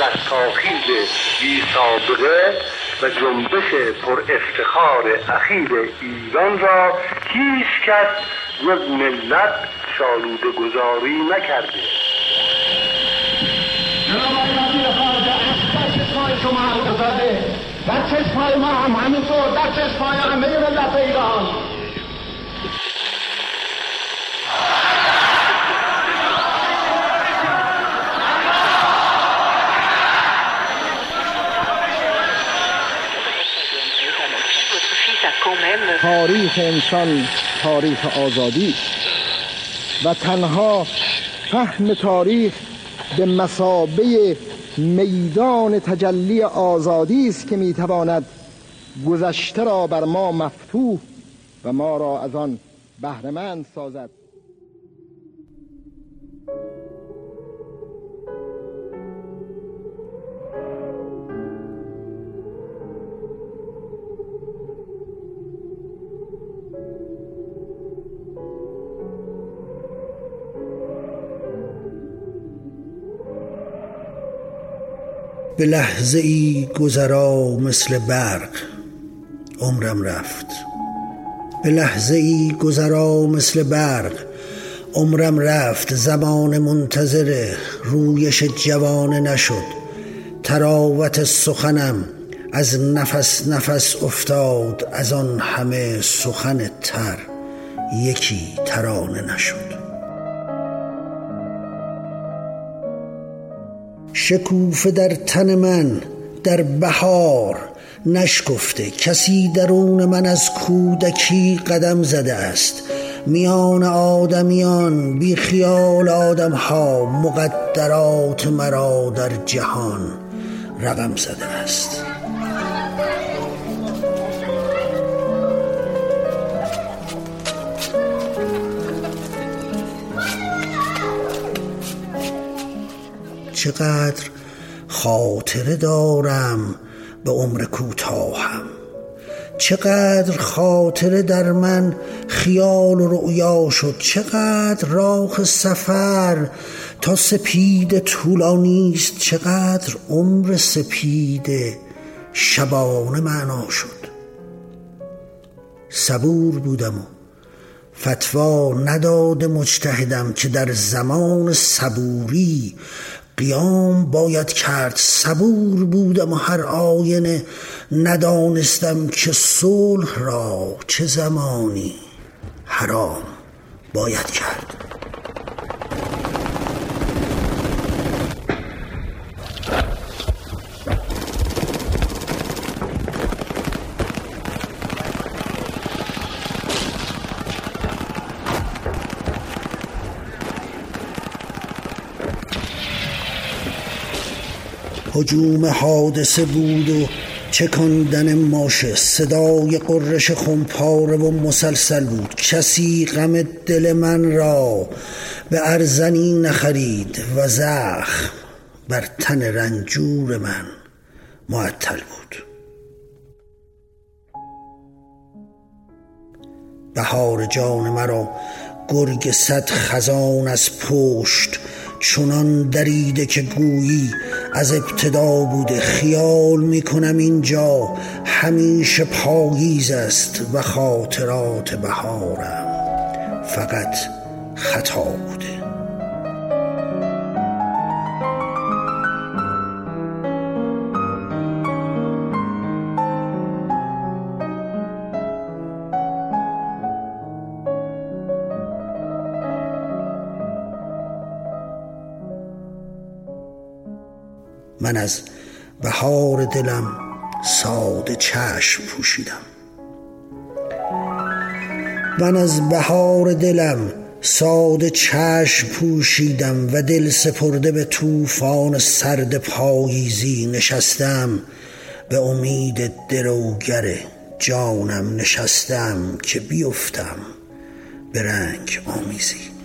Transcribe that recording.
رستاخیز بی سابقه و جنبش پر افتخار اخیر ایران را هیچ کس جز ملت شالوده گذاری نکرده. در چشمای ما هم همینطور در چشمای همه ملت ایران. تاریخ انسان تاریخ آزادی. و تنها فهم تاریخ به مسابه میدان تجلی آزادی است که می‌تواند گذشته را بر ما مفتوح و ما را از آن بهرهمند سازد. به لحظه ای گذرا مثل برق. عمرم رفت. به لحظه ای گذرا مثل برق. عمرم رفت. زمان منتظر رویش جوانه نشد. تراوت سخنم از نفس نفس افتاد. از آن همه سخن تر یکی ترانه نشد. شکوفه در تن من در بهار نشکفته کسی درون من از کودکی قدم زده است. میان آدمیان بی خیال آدم ها مقدرات مرا در جهان رقم زده است. چقدر خاطره دارم به عمر کوتاهم. چقدر خاطره در من خیال و رؤیا شد. چقدر راه سفر تا سپید طولانی است. چقدر عمر سپید شبانه معنا شد. صبور بودم و فتوا نداده مجتهدم که در زمان صبوری قیام باید کرد صبور بودم و هر آینه ندانستم که صلح را چه زمانی حرام باید کرد. هجوم حادثه بود و چکاندن ماشه صدای قررش خمپاره و مسلسل بود. کسی غم دل من را به ارزنی نخرید و زخم بر تن رنجور من معطل بود. بهار جان مرا گرگ صد خزان از پشت چنان دریده که گویی از ابتدا بوده خیال می‌کنم اینجا همیشه پاییز است و خاطرات بهارم فقط خطا بوده. من از بهار دلم ساده چشم پوشیدم. من از بهار دلم ساده چشم پوشیدم و دل سپرده به طوفان سرد پاییزی نشستم. به امید دروگر جانم نشستم که بیفتم به رنگ آمیزی.